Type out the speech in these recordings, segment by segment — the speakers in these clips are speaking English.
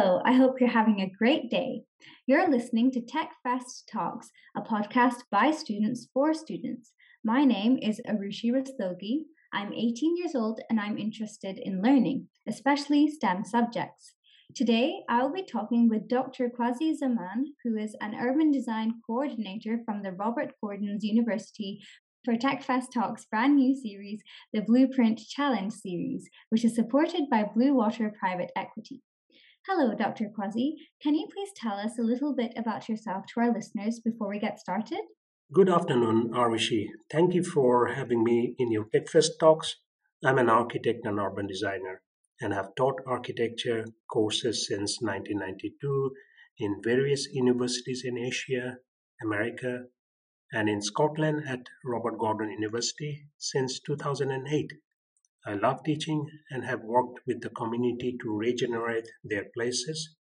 Hello, I hope you're having a great day. You're listening to Tech TechFest Talks, a podcast by students for students. My name is Arushi Rastogi. I'm 18 years old and I'm interested in learning, especially STEM subjects. Today, I'll be talking with Dr. Quazi Zaman, who is an urban design coordinator from the Robert Gordon's University for TechFest Talks' brand new series, the Blueprint Challenge series, which is supported by Blue Water Private Equity. Hello, Dr. Quazi. Can you please tell us a little bit about yourself to our listeners before we get started? Good afternoon, Arushi. Thank you for having me in your TechFest talks. I'm an architect and urban designer and have taught architecture courses since 1992 in various universities in Asia, America, and in Scotland at Robert Gordon University since 2008. I love teaching and have worked with the community to regenerate their places.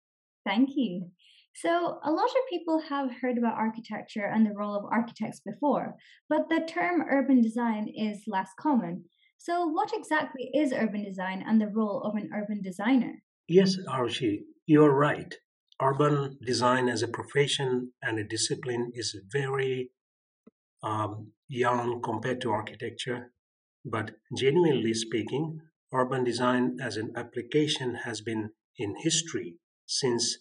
Thank you. So, a lot of people have heard about architecture and the role of architects before, but the term urban design is less common. So, what exactly is urban design and the role of an urban designer? Yes, Arushi, you're right. Urban design as a profession and a discipline is very um, young compared to architecture but genuinely speaking, urban design as an application has been in history since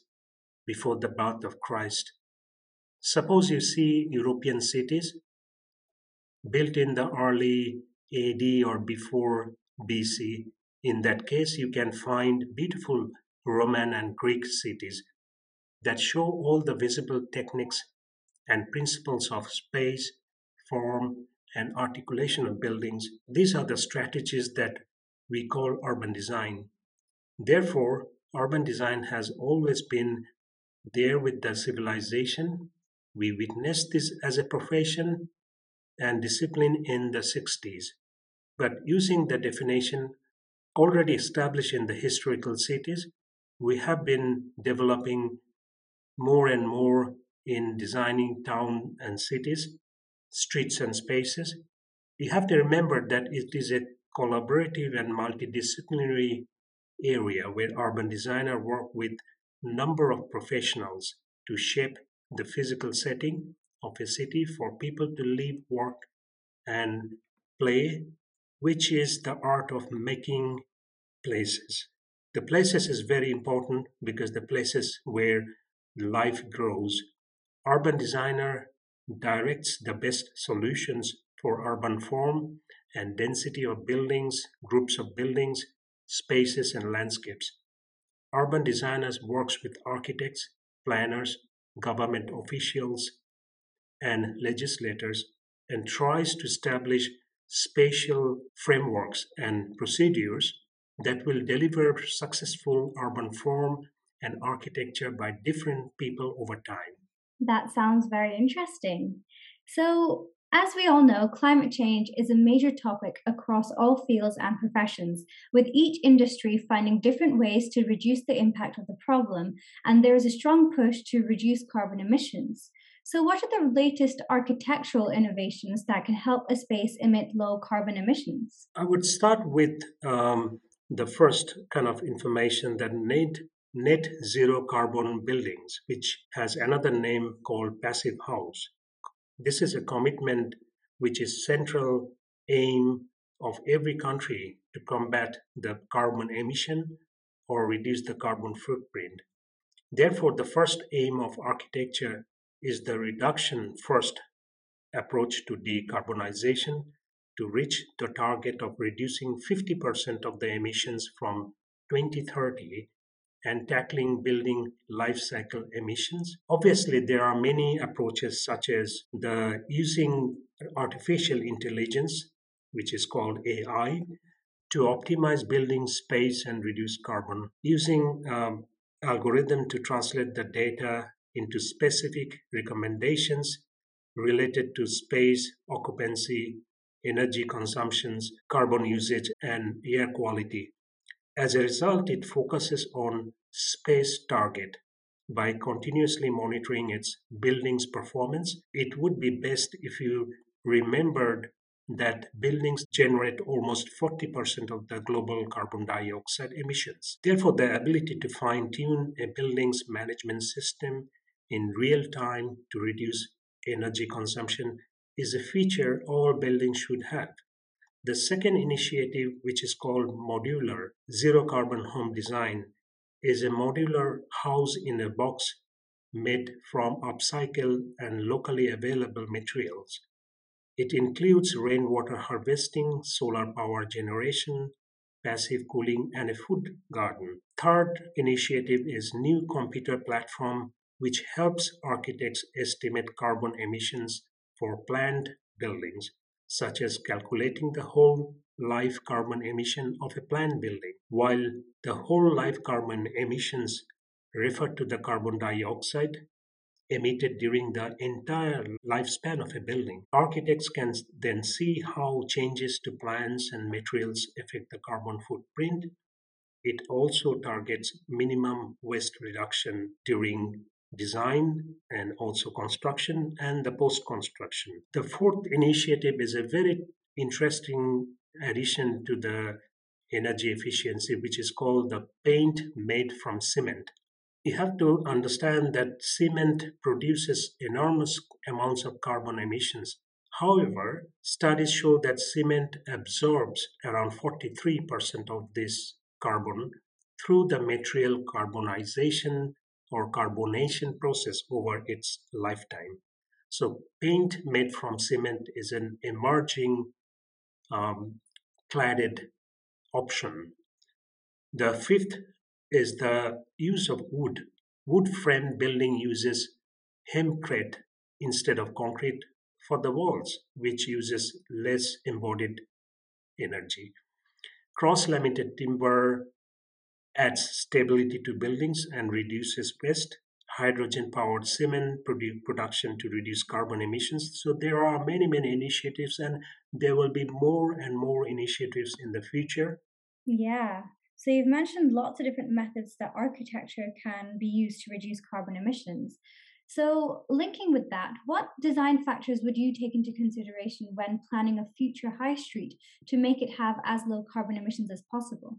before the birth of Christ. Suppose you see European cities built in the early AD or before BC. In that case, you can find beautiful Roman and Greek cities that show all the visible techniques and principles of space, form, and articulation of buildings. These are the strategies that we call urban design. Therefore, urban design has always been there with the civilization. We witnessed this as a profession and discipline in the 60s. But using the definition already established in the historical cities, we have been developing more and more in designing town and cities streets and spaces, we have to remember that it is a collaborative and multidisciplinary area where urban designer work with number of professionals to shape the physical setting of a city for people to live, work, and play, which is the art of making places. The places is very important because the places where life grows. Urban designer directs the best solutions for urban form and density of buildings, groups of buildings, spaces, and landscapes. Urban designers works with architects, planners, government officials, and legislators and tries to establish spatial frameworks and procedures that will deliver successful urban form and architecture by different people over time. That sounds very interesting. So, as we all know, climate change is a major topic across all fields and professions, with each industry finding different ways to reduce the impact of the problem, and there is a strong push to reduce carbon emissions. So, what are the latest architectural innovations that can help a space emit low carbon emissions? I would start with um, the first kind of information that need net zero carbon buildings, which has another name called passive house. This is a commitment which is central aim of every country to combat the carbon emission or reduce the carbon footprint. Therefore, the first aim of architecture is the reduction first approach to decarbonization to reach the target of reducing 50% of the emissions from 2030 and tackling building life cycle emissions. Obviously, there are many approaches such as the using artificial intelligence, which is called AI, to optimize building space and reduce carbon, using um, algorithm to translate the data into specific recommendations related to space, occupancy, energy consumptions, carbon usage, and air quality. As a result, it focuses on space target. By continuously monitoring its building's performance, it would be best if you remembered that buildings generate almost 40% of the global carbon dioxide emissions. Therefore, the ability to fine tune a building's management system in real time to reduce energy consumption is a feature all buildings should have. The second initiative, which is called modular zero carbon home design, is a modular house in a box made from upcycled and locally available materials. It includes rainwater harvesting, solar power generation, passive cooling, and a food garden. Third initiative is new computer platform which helps architects estimate carbon emissions for planned buildings such as calculating the whole life carbon emission of a planned building, while the whole life carbon emissions refer to the carbon dioxide emitted during the entire lifespan of a building. Architects can then see how changes to plans and materials affect the carbon footprint. It also targets minimum waste reduction during design and also construction and the post construction. The fourth initiative is a very interesting addition to the energy efficiency, which is called the paint made from cement. You have to understand that cement produces enormous amounts of carbon emissions. However, studies show that cement absorbs around 43% of this carbon through the material carbonization or carbonation process over its lifetime. So, paint made from cement is an emerging um, cladded option. The fifth is the use of wood. Wood frame building uses hempcrete instead of concrete for the walls, which uses less embodied energy. Cross laminated timber adds stability to buildings and reduces waste. Hydrogen powered cement produ- production to reduce carbon emissions. So there are many, many initiatives, and there will be more and more initiatives in the future. Yeah. So you've mentioned lots of different methods that architecture can be used to reduce carbon emissions. So, linking with that, what design factors would you take into consideration when planning a future high street to make it have as low carbon emissions as possible?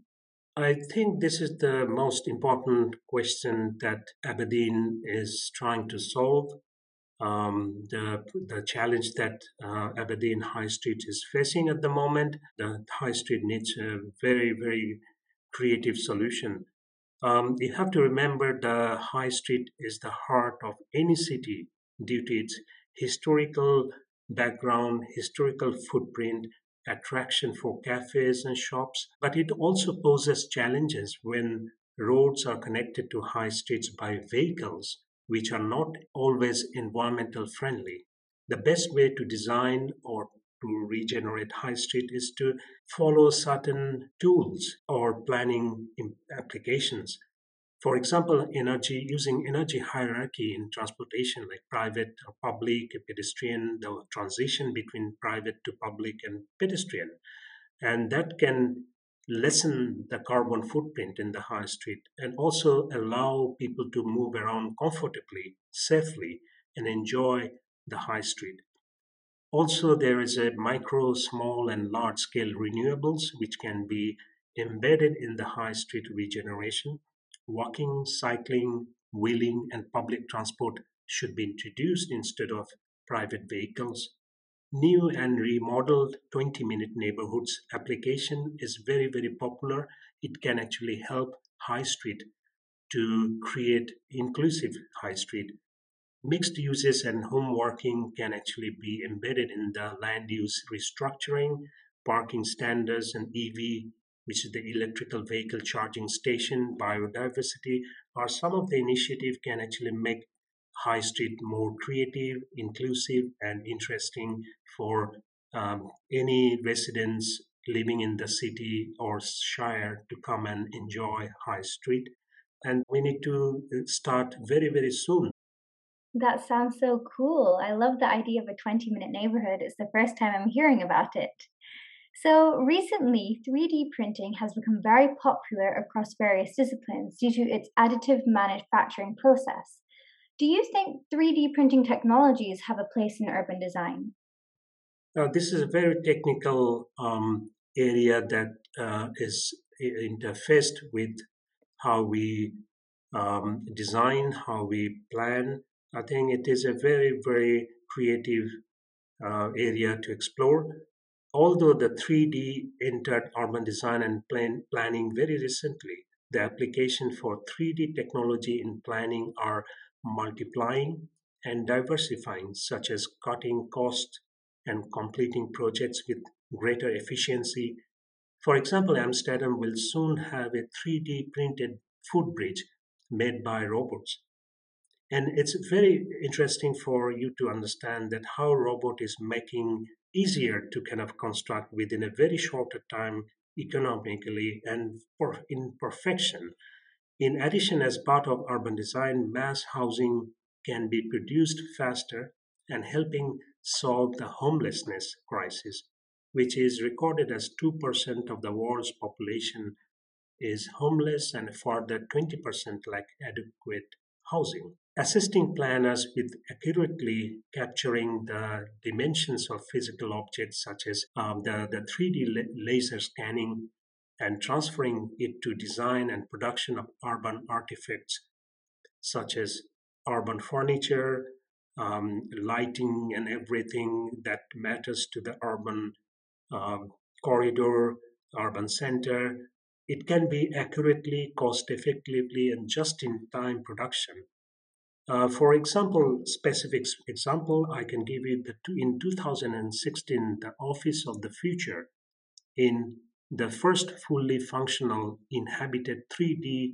I think this is the most important question that Aberdeen is trying to solve. Um, the, the challenge that uh, Aberdeen High Street is facing at the moment, the High Street needs a very, very creative solution. Um, you have to remember the High Street is the heart of any city due to its historical background, historical footprint, attraction for cafes and shops, but it also poses challenges when roads are connected to high streets by vehicles, which are not always environmental friendly. The best way to design or to regenerate high street is to follow certain tools or planning applications for example, energy using energy hierarchy in transportation, like private or public, pedestrian, the transition between private to public and pedestrian, and that can lessen the carbon footprint in the high street and also allow people to move around comfortably, safely, and enjoy the high street. Also, there is a micro, small, and large scale renewables which can be embedded in the high street regeneration walking, cycling, wheeling, and public transport should be introduced instead of private vehicles. New and remodeled 20 minute neighborhoods application is very, very popular. It can actually help High Street to create inclusive High Street. Mixed uses and home working can actually be embedded in the land use restructuring, parking standards, and EV which is the electrical vehicle charging station, biodiversity, or some of the initiative can actually make High Street more creative, inclusive, and interesting for um, any residents living in the city or shire to come and enjoy High Street. And we need to uh, start very, very soon. That sounds so cool. I love the idea of a 20 minute neighborhood. It's the first time I'm hearing about it. So, recently, 3D printing has become very popular across various disciplines due to its additive manufacturing process. Do you think 3D printing technologies have a place in urban design? Uh, this is a very technical um, area that uh, is interfaced with how we um, design, how we plan. I think it is a very, very creative uh, area to explore. Although the 3D entered urban design and plan, planning very recently, the application for 3D technology in planning are multiplying and diversifying, such as cutting costs and completing projects with greater efficiency. For example, Amsterdam will soon have a 3D printed footbridge made by robots. And it's very interesting for you to understand that how robot is making easier to kind of construct within a very shorter time economically and for in perfection. In addition, as part of urban design, mass housing can be produced faster and helping solve the homelessness crisis, which is recorded as 2% of the world's population is homeless and a further 20% lack adequate housing. Assisting planners with accurately capturing the dimensions of physical objects such as um, the, the 3D laser scanning and transferring it to design and production of urban artifacts such as urban furniture, um, lighting, and everything that matters to the urban um, corridor, urban center. It can be accurately, cost effectively, and just in time production. Uh, for example, specific example, I can give you that in 2016, the Office of the Future, in the first fully functional inhabited 3D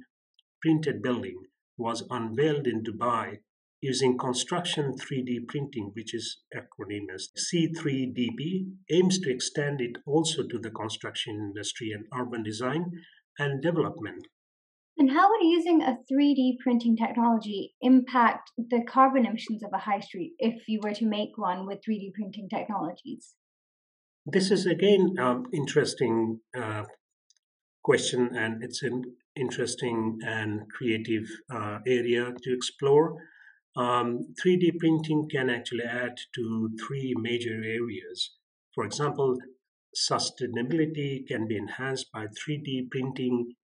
printed building, was unveiled in Dubai using construction 3D printing, which is acronym as C3DP, aims to extend it also to the construction industry and urban design and development. And how would using a 3D printing technology impact the carbon emissions of a high street if you were to make one with 3D printing technologies? This is again um, interesting uh, question, and it's an interesting and creative uh, area to explore. Um, 3D printing can actually add to three major areas. For example, sustainability can be enhanced by 3D printing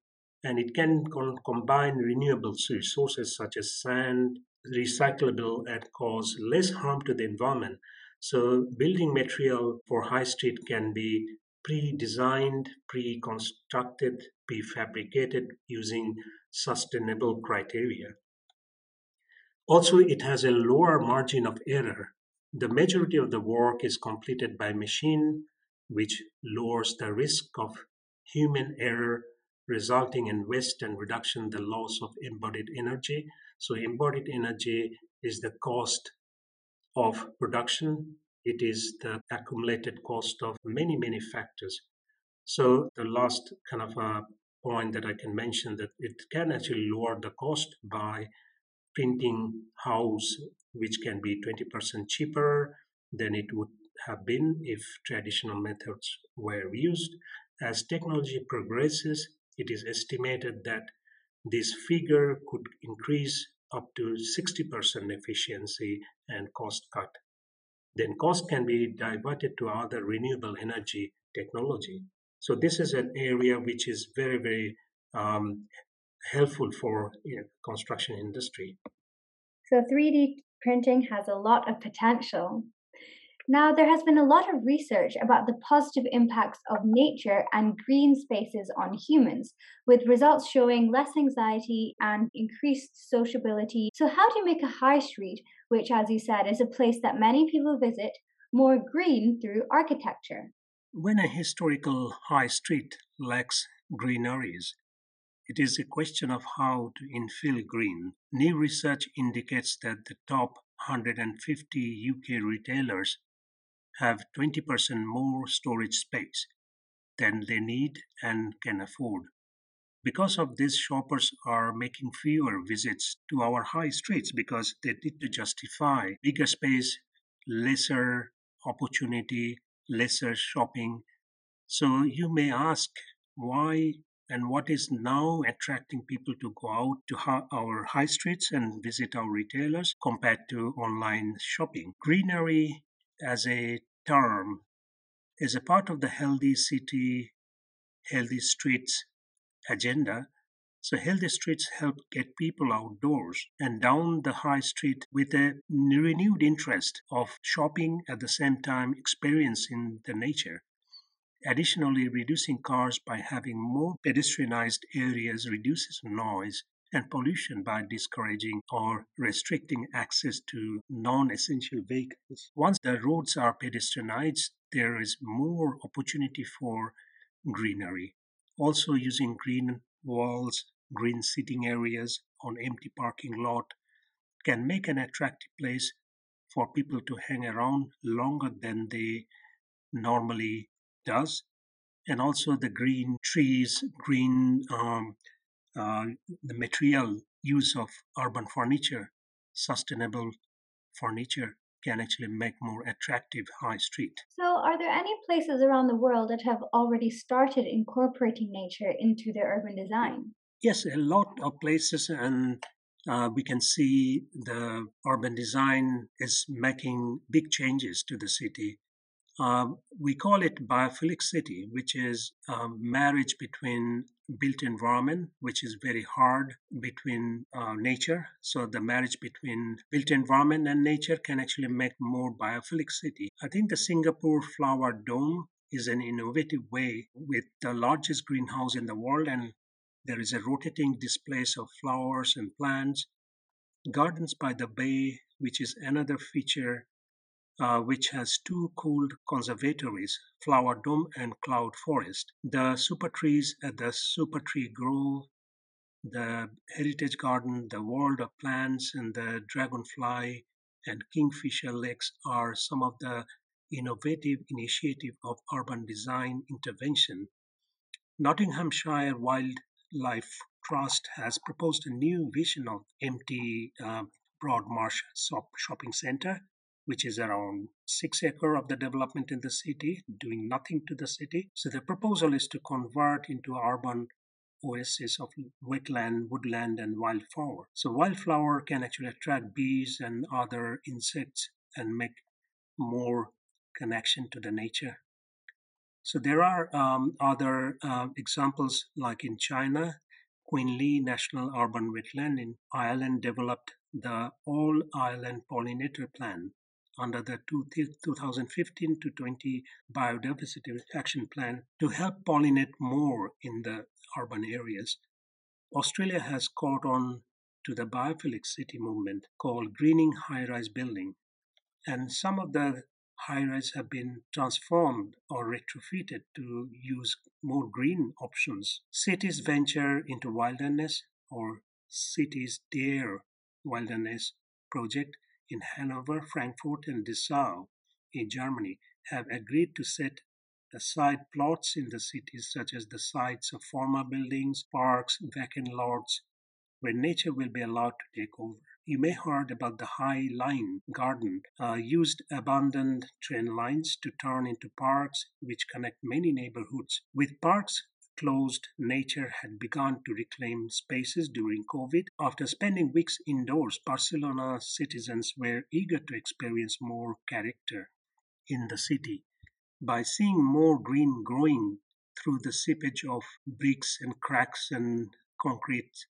and it can con- combine renewable resources such as sand, recyclable, and cause less harm to the environment. So, building material for high street can be pre-designed, pre-constructed, prefabricated using sustainable criteria. Also, it has a lower margin of error. The majority of the work is completed by machine, which lowers the risk of human error resulting in waste and reduction the loss of embodied energy. So embodied energy is the cost of production. It is the accumulated cost of many, many factors. So the last kind of a point that I can mention that it can actually lower the cost by printing house, which can be 20% cheaper than it would have been if traditional methods were used. As technology progresses, it is estimated that this figure could increase up to 60% efficiency and cost cut. Then cost can be diverted to other renewable energy technology. So this is an area which is very, very um, helpful for you know, construction industry. So 3D printing has a lot of potential. Now, there has been a lot of research about the positive impacts of nature and green spaces on humans, with results showing less anxiety and increased sociability. So, how do you make a high street, which, as you said, is a place that many people visit, more green through architecture? When a historical high street lacks greeneries, it is a question of how to infill green. New research indicates that the top 150 UK retailers have 20% more storage space than they need and can afford. Because of this, shoppers are making fewer visits to our high streets because they need to justify bigger space, lesser opportunity, lesser shopping. So you may ask why and what is now attracting people to go out to our high streets and visit our retailers compared to online shopping. Greenery as a term is a part of the healthy city, healthy streets agenda, so healthy streets help get people outdoors and down the high street with a renewed interest of shopping at the same time experiencing the nature. Additionally, reducing cars by having more pedestrianized areas reduces noise and pollution by discouraging or restricting access to non essential vehicles. Once the roads are pedestrianized, there is more opportunity for greenery. Also, using green walls, green sitting areas on empty parking lot can make an attractive place for people to hang around longer than they normally does and also the green trees green um, uh, the material use of urban furniture sustainable furniture can actually make more attractive high street. So, are there any places around the world that have already started incorporating nature into their urban design? Yes, a lot of places, and uh, we can see the urban design is making big changes to the city. Um, we call it biophilic city, which is a marriage between built environment, which is very hard between uh, nature. So the marriage between built environment and nature can actually make more biophilic city. I think the Singapore Flower Dome is an innovative way with the largest greenhouse in the world and there is a rotating display of flowers and plants. Gardens by the Bay, which is another feature uh, which has two cooled conservatories, Flower Dome and Cloud Forest. The super trees at the Super Tree Grove, the Heritage Garden, the World of Plants, and the Dragonfly and Kingfisher Lakes are some of the innovative initiative of urban design intervention. Nottinghamshire Wildlife Trust has proposed a new vision of empty uh, Broadmarsh shopping centre which is around six acre of the development in the city, doing nothing to the city. So the proposal is to convert into urban oasis of wetland, woodland, and wildflower. So wildflower can actually attract bees and other insects and make more connection to the nature. So there are um, other uh, examples like in China, Qunli National Urban Wetland in Ireland developed the All Ireland Pollinator Plan, under the 2015 to 20 Biodiversity Action Plan to help pollinate more in the urban areas. Australia has caught on to the biophilic city movement called greening high rise building, and some of the high rise have been transformed or retrofitted to use more green options. Cities venture into wilderness or cities dare wilderness project in Hanover, Frankfurt, and Dessau in Germany have agreed to set aside plots in the cities, such as the sites of former buildings, parks, vacant lots, where nature will be allowed to take over. You may have heard about the High Line Garden, uh, used abandoned train lines to turn into parks which connect many neighborhoods. With parks closed, nature had begun to reclaim spaces during COVID. After spending weeks indoors, Barcelona citizens were eager to experience more character in the city. By seeing more green growing through the seepage of bricks and cracks and concrete.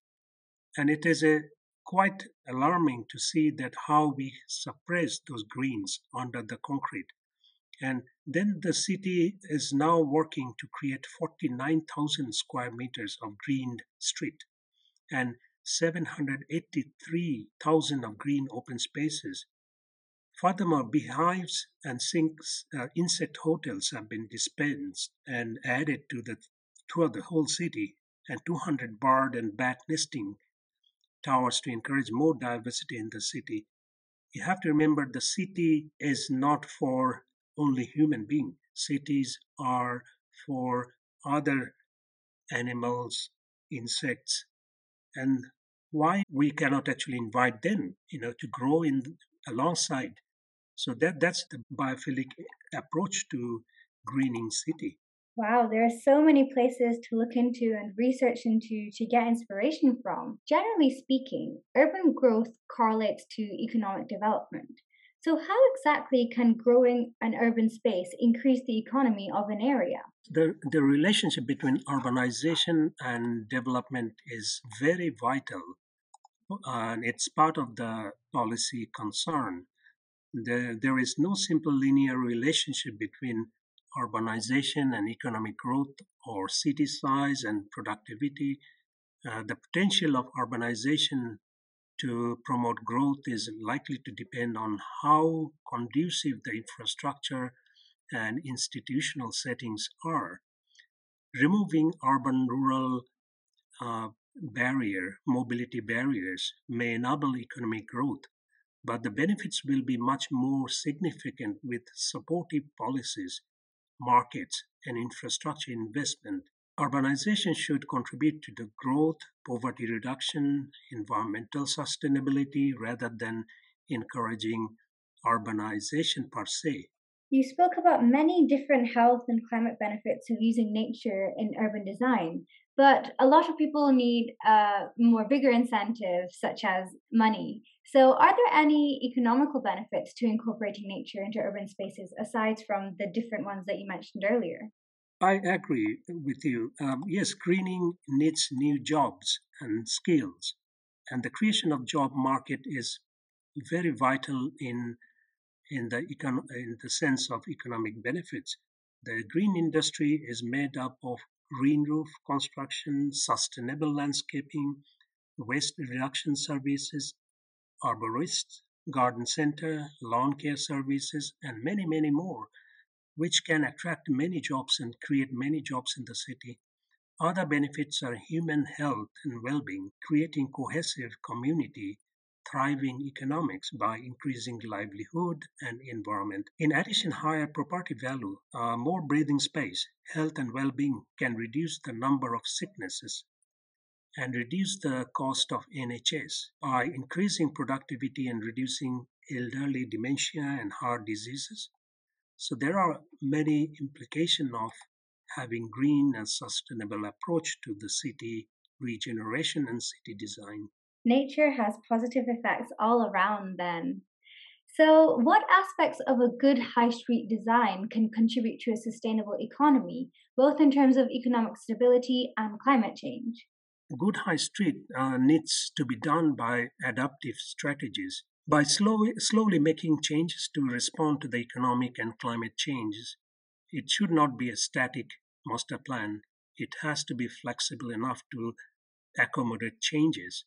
And it is a quite alarming to see that how we suppress those greens under the concrete and then the city is now working to create 49,000 square meters of greened street and 783,000 of green open spaces. Furthermore, beehives and sinks, uh, insect hotels have been dispensed and added to the throughout the whole city, and 200 bird and bat nesting towers to encourage more diversity in the city. You have to remember the city is not for only human being. Cities are for other animals, insects, and why we cannot actually invite them, you know, to grow in alongside. So that that's the biophilic approach to greening city. Wow, there are so many places to look into and research into to get inspiration from. Generally speaking, urban growth correlates to economic development. So, how exactly can growing an urban space increase the economy of an area? The, the relationship between urbanization and development is very vital, and it's part of the policy concern. There, there is no simple linear relationship between urbanization and economic growth or city size and productivity. Uh, the potential of urbanization to promote growth is likely to depend on how conducive the infrastructure and institutional settings are. Removing urban rural uh, barrier, mobility barriers may enable economic growth, but the benefits will be much more significant with supportive policies, markets, and infrastructure investment Urbanization should contribute to the growth, poverty reduction, environmental sustainability rather than encouraging urbanization per se. You spoke about many different health and climate benefits of using nature in urban design, but a lot of people need uh, more bigger incentives, such as money. So, are there any economical benefits to incorporating nature into urban spaces aside from the different ones that you mentioned earlier? I agree with you. Um, yes, greening needs new jobs and skills, and the creation of job market is very vital in in the econ- in the sense of economic benefits. The green industry is made up of green roof construction, sustainable landscaping, waste reduction services, arborists, garden center, lawn care services, and many, many more which can attract many jobs and create many jobs in the city. Other benefits are human health and well being, creating cohesive community, thriving economics by increasing livelihood and environment. In addition, higher property value, uh, more breathing space, health and well being can reduce the number of sicknesses and reduce the cost of NHS by increasing productivity and reducing elderly dementia and heart diseases. So there are many implications of having green and sustainable approach to the city regeneration and city design. Nature has positive effects all around then. So, what aspects of a good high street design can contribute to a sustainable economy, both in terms of economic stability and climate change? Good high street uh, needs to be done by adaptive strategies by slowly, slowly making changes to respond to the economic and climate changes, it should not be a static master plan. It has to be flexible enough to accommodate changes.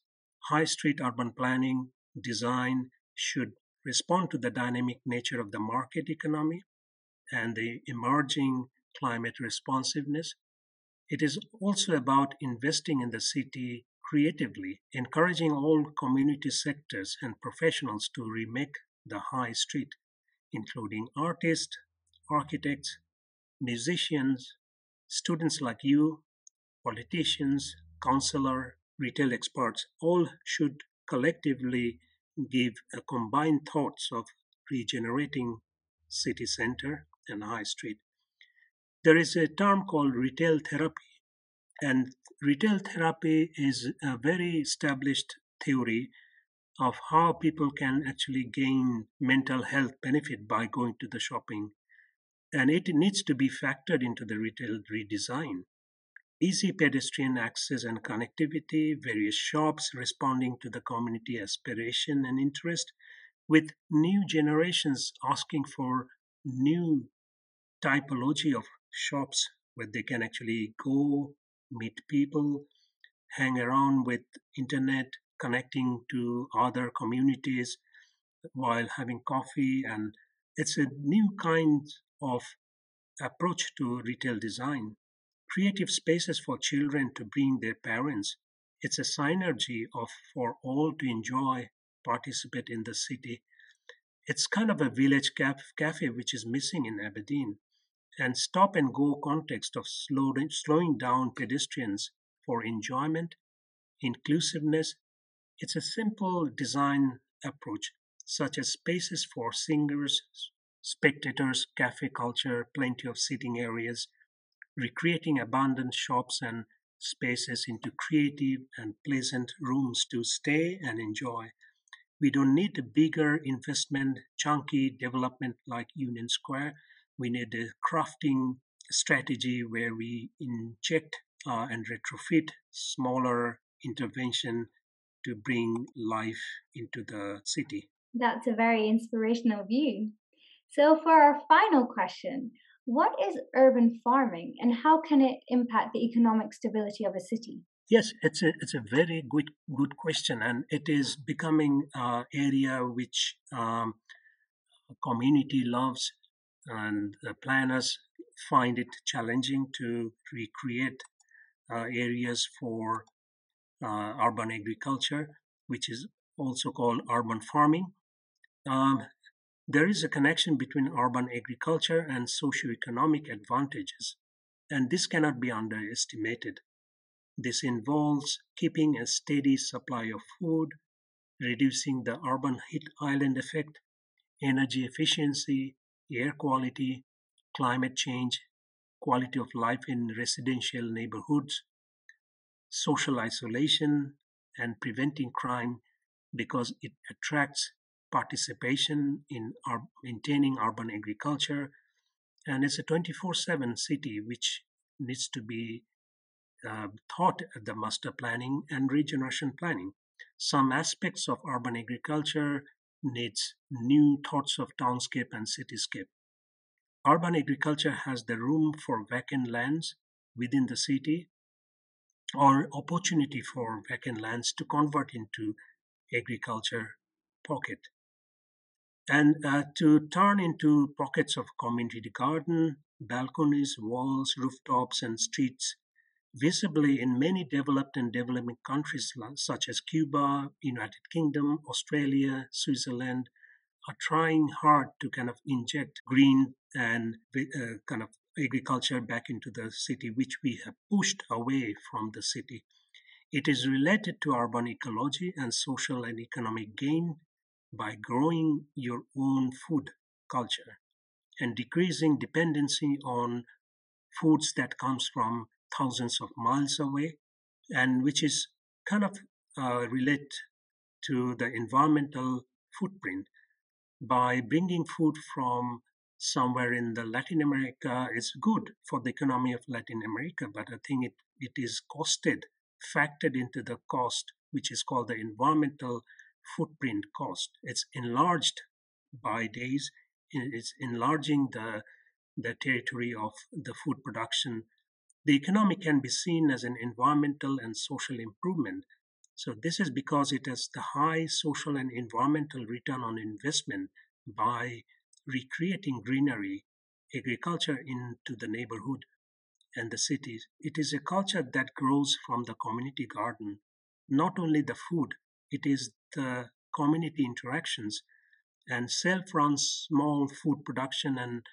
High street urban planning design should respond to the dynamic nature of the market economy and the emerging climate responsiveness. It is also about investing in the city creatively, encouraging all community sectors and professionals to remake the high street, including artists, architects, musicians, students like you, politicians, counselor, retail experts, all should collectively give a combined thoughts of regenerating city center and high street. There is a term called retail therapy and retail therapy is a very established theory of how people can actually gain mental health benefit by going to the shopping. And it needs to be factored into the retail redesign. Easy pedestrian access and connectivity, various shops responding to the community aspiration and interest, with new generations asking for new typology of shops where they can actually go meet people, hang around with internet, connecting to other communities while having coffee. And it's a new kind of approach to retail design. Creative spaces for children to bring their parents. It's a synergy of for all to enjoy, participate in the city. It's kind of a village cafe which is missing in Aberdeen and stop and go context of slowing down pedestrians for enjoyment, inclusiveness. It's a simple design approach, such as spaces for singers, spectators, cafe culture, plenty of sitting areas, recreating abandoned shops and spaces into creative and pleasant rooms to stay and enjoy. We don't need a bigger investment, chunky development like Union Square. We need a crafting strategy where we inject uh, and retrofit smaller intervention to bring life into the city. That's a very inspirational view. So, for our final question, what is urban farming and how can it impact the economic stability of a city? Yes, it's a it's a very good good question, and it is becoming an area which um, community loves, and planners find it challenging to recreate uh, areas for uh, urban agriculture, which is also called urban farming. Um, there is a connection between urban agriculture and socioeconomic advantages, and this cannot be underestimated. This involves keeping a steady supply of food, reducing the urban heat island effect, energy efficiency, air quality, climate change, quality of life in residential neighborhoods, social isolation, and preventing crime because it attracts participation in maintaining urban agriculture. And it's a 24-7 city which needs to be uh, taught at the master planning and regeneration planning. Some aspects of urban agriculture needs new thoughts of townscape and cityscape. Urban agriculture has the room for vacant lands within the city or opportunity for vacant lands to convert into agriculture pocket. And uh, to turn into pockets of community garden, balconies, walls, rooftops, and streets visibly in many developed and developing countries such as Cuba, United Kingdom, Australia, Switzerland are trying hard to kind of inject green and uh, kind of agriculture back into the city, which we have pushed away from the city. It is related to urban ecology and social and economic gain by growing your own food culture and decreasing dependency on foods that comes from thousands of miles away and which is kind of uh, relate to the environmental footprint by bringing food from somewhere in the latin america is good for the economy of latin america but i think it, it is costed factored into the cost which is called the environmental footprint cost. It's enlarged by days. It's enlarging the the territory of the food production. The economy can be seen as an environmental and social improvement. So this is because it has the high social and environmental return on investment by recreating greenery, agriculture into the neighborhood and the cities. It is a culture that grows from the community garden, not only the food, it is the community interactions and self-run small food production and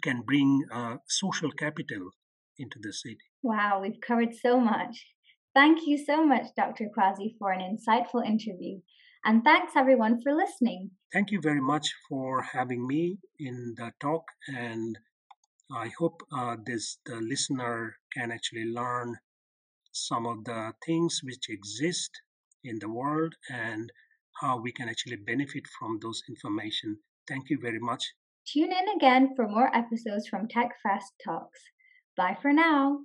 can bring uh, social capital into the city. Wow, we've covered so much. Thank you so much, Dr. Quazi, for an insightful interview. And thanks everyone for listening. Thank you very much for having me in the talk. And I hope uh, this the listener can actually learn some of the things which exist in the world and how we can actually benefit from those information. Thank you very much. Tune in again for more episodes from TechFest Talks. Bye for now.